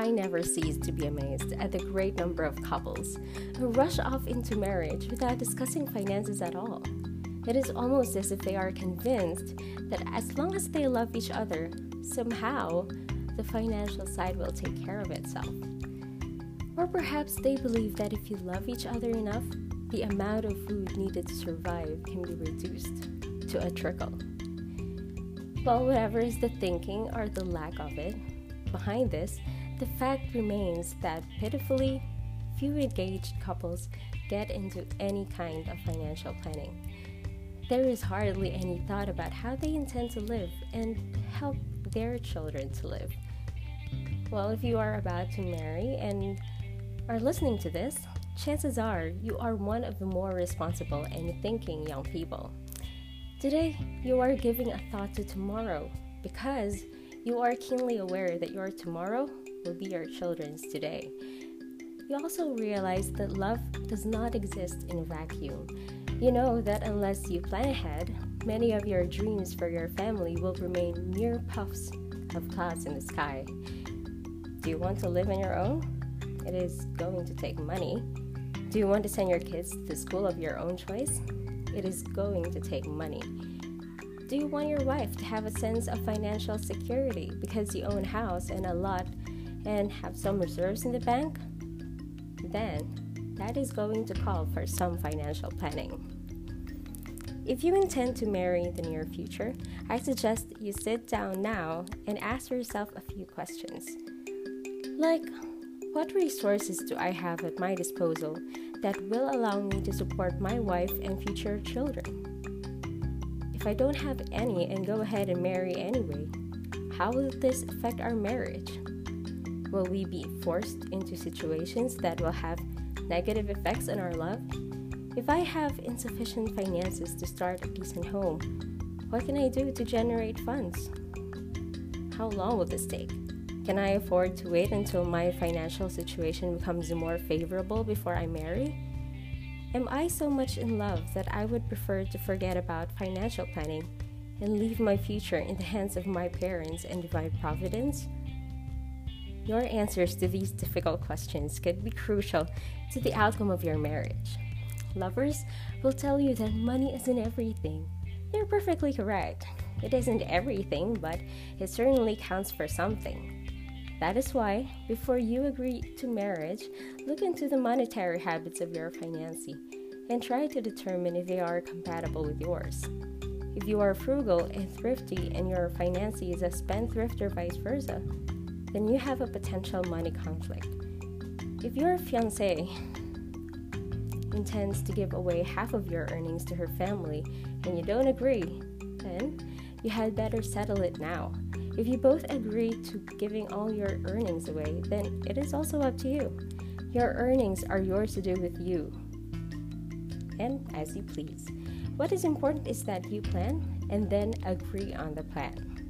I never cease to be amazed at the great number of couples who rush off into marriage without discussing finances at all. It is almost as if they are convinced that as long as they love each other, somehow the financial side will take care of itself. Or perhaps they believe that if you love each other enough, the amount of food needed to survive can be reduced to a trickle. Well, whatever is the thinking or the lack of it, behind this, the fact remains that pitifully few engaged couples get into any kind of financial planning. There is hardly any thought about how they intend to live and help their children to live. Well, if you are about to marry and are listening to this, chances are you are one of the more responsible and thinking young people. Today, you are giving a thought to tomorrow because you are keenly aware that your tomorrow will be your children's today. You also realize that love does not exist in a vacuum. You know that unless you plan ahead, many of your dreams for your family will remain mere puffs of clouds in the sky. Do you want to live on your own? It is going to take money. Do you want to send your kids to school of your own choice? It is going to take money. Do you want your wife to have a sense of financial security because you own a house and a lot and have some reserves in the bank? Then that is going to call for some financial planning. If you intend to marry in the near future, I suggest you sit down now and ask yourself a few questions. Like, what resources do I have at my disposal that will allow me to support my wife and future children? If I don't have any and go ahead and marry anyway, how will this affect our marriage? Will we be forced into situations that will have negative effects on our love? If I have insufficient finances to start a decent home, what can I do to generate funds? How long will this take? Can I afford to wait until my financial situation becomes more favorable before I marry? Am I so much in love that I would prefer to forget about financial planning and leave my future in the hands of my parents and divine providence? Your answers to these difficult questions could be crucial to the outcome of your marriage. Lovers will tell you that money isn't everything. They're perfectly correct. It isn't everything, but it certainly counts for something. That is why, before you agree to marriage, look into the monetary habits of your financier and try to determine if they are compatible with yours. If you are frugal and thrifty and your financier is a spendthrift or vice versa, then you have a potential money conflict. If your fiancé intends to give away half of your earnings to her family and you don't agree, then you had better settle it now if you both agree to giving all your earnings away, then it is also up to you. Your earnings are yours to do with you and as you please. What is important is that you plan and then agree on the plan.